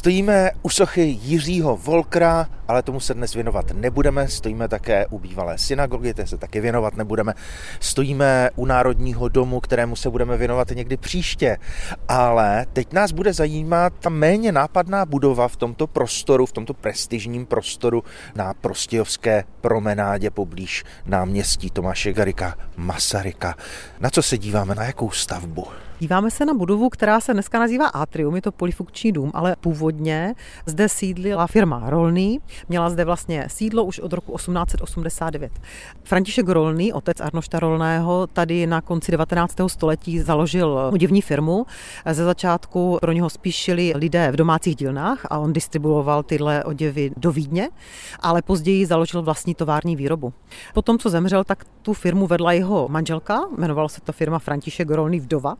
Stojíme u sochy Jiřího Volkra, ale tomu se dnes věnovat nebudeme. Stojíme také u bývalé synagogy, té se taky věnovat nebudeme. Stojíme u Národního domu, kterému se budeme věnovat někdy příště. Ale teď nás bude zajímat ta méně nápadná budova v tomto prostoru, v tomto prestižním prostoru na Prostějovské promenádě poblíž náměstí Tomáše Garika Masaryka. Na co se díváme, na jakou stavbu? Díváme se na budovu, která se dneska nazývá Atrium, je to polifunkční dům, ale původně zde sídlila firma Rolný. Měla zde vlastně sídlo už od roku 1889. František Rolný, otec Arnošta Rolného, tady na konci 19. století založil udivní firmu. Ze začátku pro něho spíš šili lidé v domácích dílnách a on distribuoval tyhle oděvy do Vídně, ale později založil vlastní tovární výrobu. Potom, co zemřel, tak tu firmu vedla jeho manželka, jmenovala se to firma František Rolný Vdova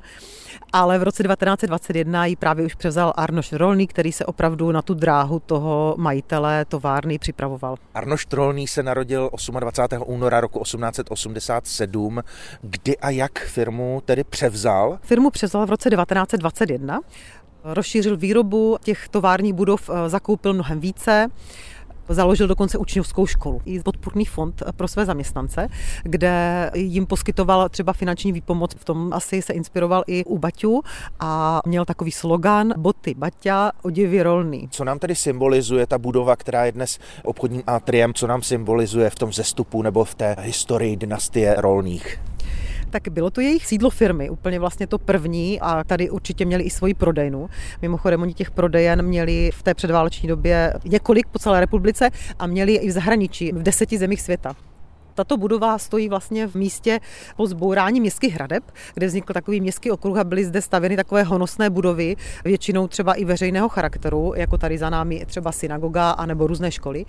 ale v roce 1921 ji právě už převzal Arnoš Rolný, který se opravdu na tu dráhu toho majitele továrny připravoval. Arnoš Rolný se narodil 28. února roku 1887. Kdy a jak firmu tedy převzal? Firmu převzal v roce 1921. Rozšířil výrobu těch továrních budov, eh, zakoupil mnohem více. Založil dokonce učňovskou školu i podpůrný fond pro své zaměstnance, kde jim poskytoval třeba finanční výpomoc. V tom asi se inspiroval i u Baťu a měl takový slogan boty Baťa, oděvy rolný. Co nám tedy symbolizuje ta budova, která je dnes obchodním atriem, co nám symbolizuje v tom zestupu nebo v té historii dynastie rolných? Tak bylo to jejich sídlo firmy, úplně vlastně to první a tady určitě měli i svoji prodejnu. Mimochodem oni těch prodejen měli v té předváleční době několik po celé republice a měli i v zahraničí, v deseti zemích světa. Tato budova stojí vlastně v místě po zbourání městských hradeb, kde vznikl takový městský okruh a byly zde stavěny takové honosné budovy, většinou třeba i veřejného charakteru, jako tady za námi třeba synagoga nebo různé školy.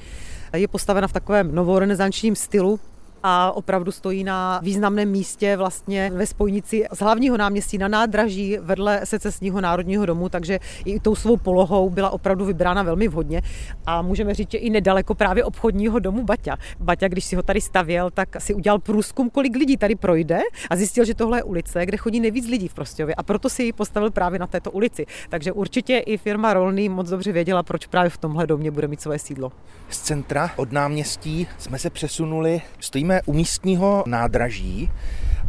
Je postavena v takovém novorenesančním stylu, a opravdu stojí na významném místě vlastně ve spojnici z hlavního náměstí na nádraží vedle secesního národního domu, takže i tou svou polohou byla opravdu vybrána velmi vhodně a můžeme říct, že i nedaleko právě obchodního domu Baťa. Baťa, když si ho tady stavěl, tak si udělal průzkum, kolik lidí tady projde a zjistil, že tohle je ulice, kde chodí nejvíc lidí v Prostějově a proto si ji postavil právě na této ulici. Takže určitě i firma Rolný moc dobře věděla, proč právě v tomhle domě bude mít svoje sídlo. Z centra od náměstí jsme se přesunuli, stojíme stojíme u místního nádraží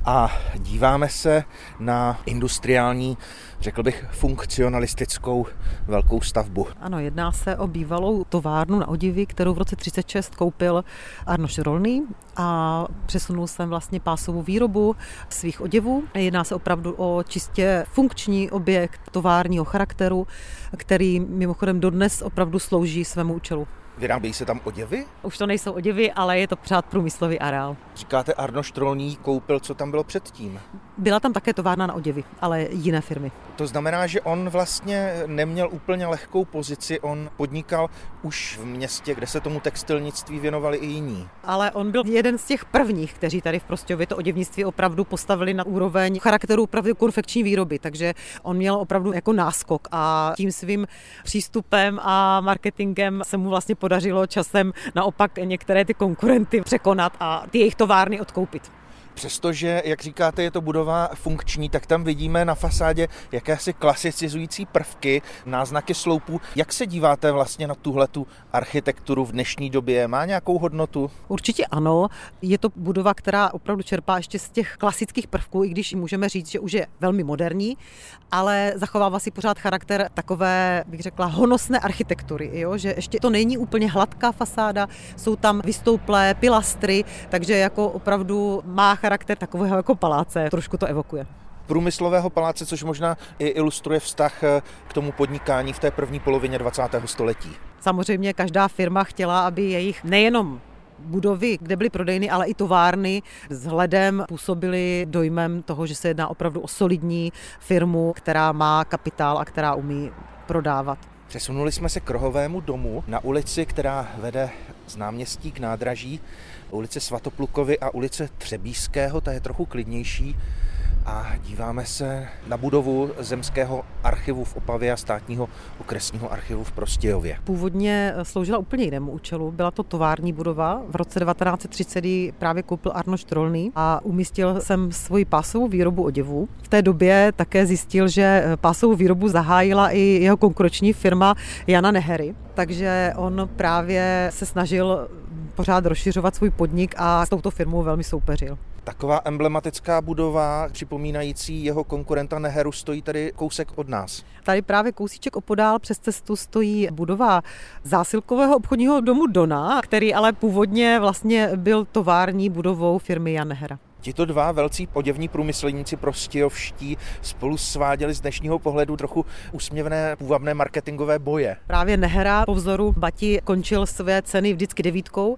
a díváme se na industriální, řekl bych, funkcionalistickou velkou stavbu. Ano, jedná se o bývalou továrnu na odivy, kterou v roce 36 koupil Arnoš Rolný a přesunul jsem vlastně pásovou výrobu svých oděvů. Jedná se opravdu o čistě funkční objekt továrního charakteru, který mimochodem dodnes opravdu slouží svému účelu. Vyrábějí se tam oděvy? Už to nejsou oděvy, ale je to pořád průmyslový areál. Říkáte Arno Štrolný koupil, co tam bylo předtím? Byla tam také továrna na oděvy, ale jiné firmy. To znamená, že on vlastně neměl úplně lehkou pozici, on podnikal už v městě, kde se tomu textilnictví věnovali i jiní. Ale on byl jeden z těch prvních, kteří tady v Prostějově to oděvnictví opravdu postavili na úroveň charakteru opravdu konfekční výroby, takže on měl opravdu jako náskok a tím svým přístupem a marketingem se mu vlastně podařilo časem naopak některé ty konkurenty překonat a ty jejich továrny odkoupit. Přestože, jak říkáte, je to budova funkční, tak tam vidíme na fasádě jakési klasicizující prvky, náznaky sloupů. Jak se díváte vlastně na tuhle tu architekturu v dnešní době? Má nějakou hodnotu? Určitě ano. Je to budova, která opravdu čerpá ještě z těch klasických prvků, i když můžeme říct, že už je velmi moderní, ale zachovává si pořád charakter takové, bych řekla, honosné architektury, jo? že ještě to není úplně hladká fasáda, jsou tam vystouplé pilastry, takže jako opravdu má charakter takového jako paláce, trošku to evokuje průmyslového paláce, což možná i ilustruje vztah eh, k tomu podnikání v té první polovině 20. století. Samozřejmě každá firma chtěla, aby jejich nejenom budovy, kde byly prodejny, ale i továrny vzhledem působily dojmem toho, že se jedná opravdu o solidní firmu, která má kapitál a která umí prodávat. Přesunuli jsme se k rohovému domu na ulici, která vede z náměstí k nádraží, ulice Svatoplukovy a ulice Třebíského, ta je trochu klidnější. A díváme se na budovu Zemského archivu v Opavě a státního okresního archivu v Prostějově. Původně sloužila úplně jinému účelu. Byla to tovární budova. V roce 1930 právě koupil Arno Štrolný a umístil jsem svoji pásovou výrobu oděvů. V té době také zjistil, že pásovou výrobu zahájila i jeho konkurenční firma Jana Nehery. Takže on právě se snažil pořád rozšiřovat svůj podnik a s touto firmou velmi soupeřil. Taková emblematická budova, připomínající jeho konkurenta Neheru, stojí tady kousek od nás. Tady právě kousíček opodál přes cestu stojí budova zásilkového obchodního domu Dona, který ale původně vlastně byl tovární budovou firmy Jan Nehera. Tito dva velcí oděvní průmyslníci prostějovští spolu sváděli z dnešního pohledu trochu úsměvné půvabné marketingové boje. Právě Nehera po vzoru Bati končil své ceny vždycky devítkou.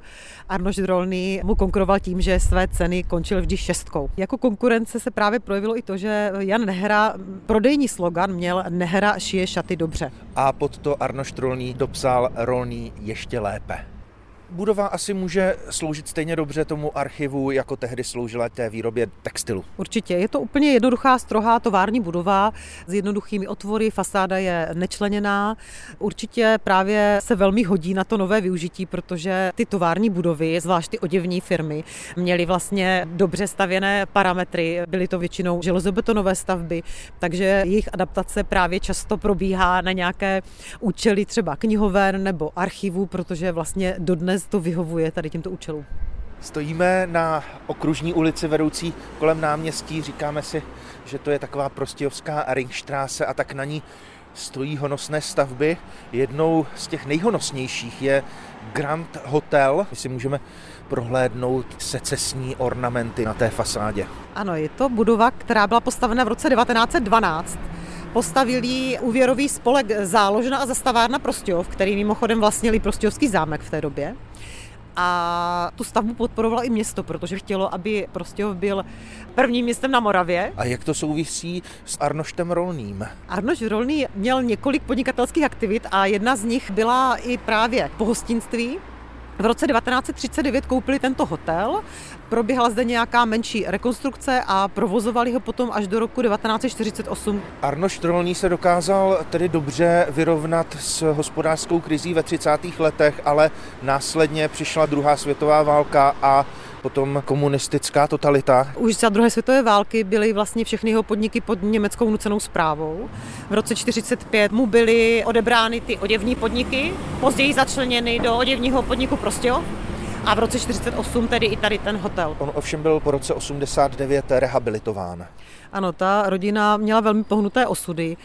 Arnoš Drolný mu konkuroval tím, že své ceny končil vždy šestkou. Jako konkurence se právě projevilo i to, že Jan Nehera prodejní slogan měl Nehera šije šaty dobře. A pod to Arnoš Drolný dopsal Rolný ještě lépe budova asi může sloužit stejně dobře tomu archivu, jako tehdy sloužila té výrobě textilu. Určitě. Je to úplně jednoduchá, strohá tovární budova s jednoduchými otvory, fasáda je nečleněná. Určitě právě se velmi hodí na to nové využití, protože ty tovární budovy, zvlášť ty oděvní firmy, měly vlastně dobře stavěné parametry. Byly to většinou železobetonové stavby, takže jejich adaptace právě často probíhá na nějaké účely třeba knihoven nebo archivu, protože vlastně dodnes to vyhovuje tady těmto účelům. Stojíme na okružní ulici vedoucí kolem náměstí, říkáme si, že to je taková prostějovská Ringstraße a tak na ní stojí honosné stavby. Jednou z těch nejhonosnějších je Grand Hotel. My si můžeme prohlédnout secesní ornamenty na té fasádě. Ano, je to budova, která byla postavena v roce 1912 postavili úvěrový spolek Záložna a zastavárna Prostějov, který mimochodem vlastnili Prostějovský zámek v té době. A tu stavbu podporovalo i město, protože chtělo, aby Prostějov byl prvním městem na Moravě. A jak to souvisí s Arnoštem Rolným? Arnoš Rolný měl několik podnikatelských aktivit a jedna z nich byla i právě pohostinství. V roce 1939 koupili tento hotel, proběhla zde nějaká menší rekonstrukce a provozovali ho potom až do roku 1948. Arno Štrolný se dokázal tedy dobře vyrovnat s hospodářskou krizí ve 30. letech, ale následně přišla druhá světová válka a potom komunistická totalita. Už za druhé světové války byly vlastně všechny jeho podniky pod německou nucenou zprávou. V roce 1945 mu byly odebrány ty oděvní podniky, později začleněny do oděvního podniku Prostějov a v roce 48 tedy i tady ten hotel. On ovšem byl po roce 89 rehabilitován. Ano, ta rodina měla velmi pohnuté osudy.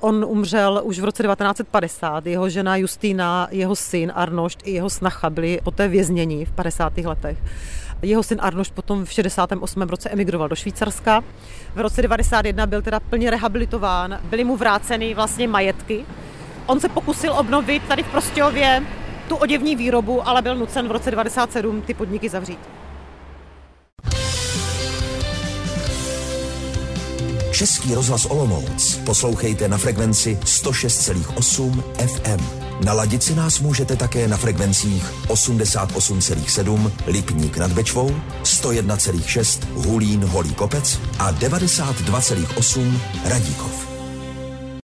On umřel už v roce 1950. Jeho žena Justína, jeho syn Arnošt i jeho snacha byli poté vězněni v 50. letech. Jeho syn Arnoš potom v 68. roce emigroval do Švýcarska. V roce 91 byl teda plně rehabilitován, byly mu vráceny vlastně majetky. On se pokusil obnovit tady v Prostějově tu oděvní výrobu, ale byl nucen v roce 97 ty podniky zavřít. Český rozhlas Olomouc poslouchejte na frekvenci 106,8 FM. Naladit si nás můžete také na frekvencích 88,7 Lipník nad Bečvou, 101,6 Hulín Holý Kopec a 92,8 Radíkov.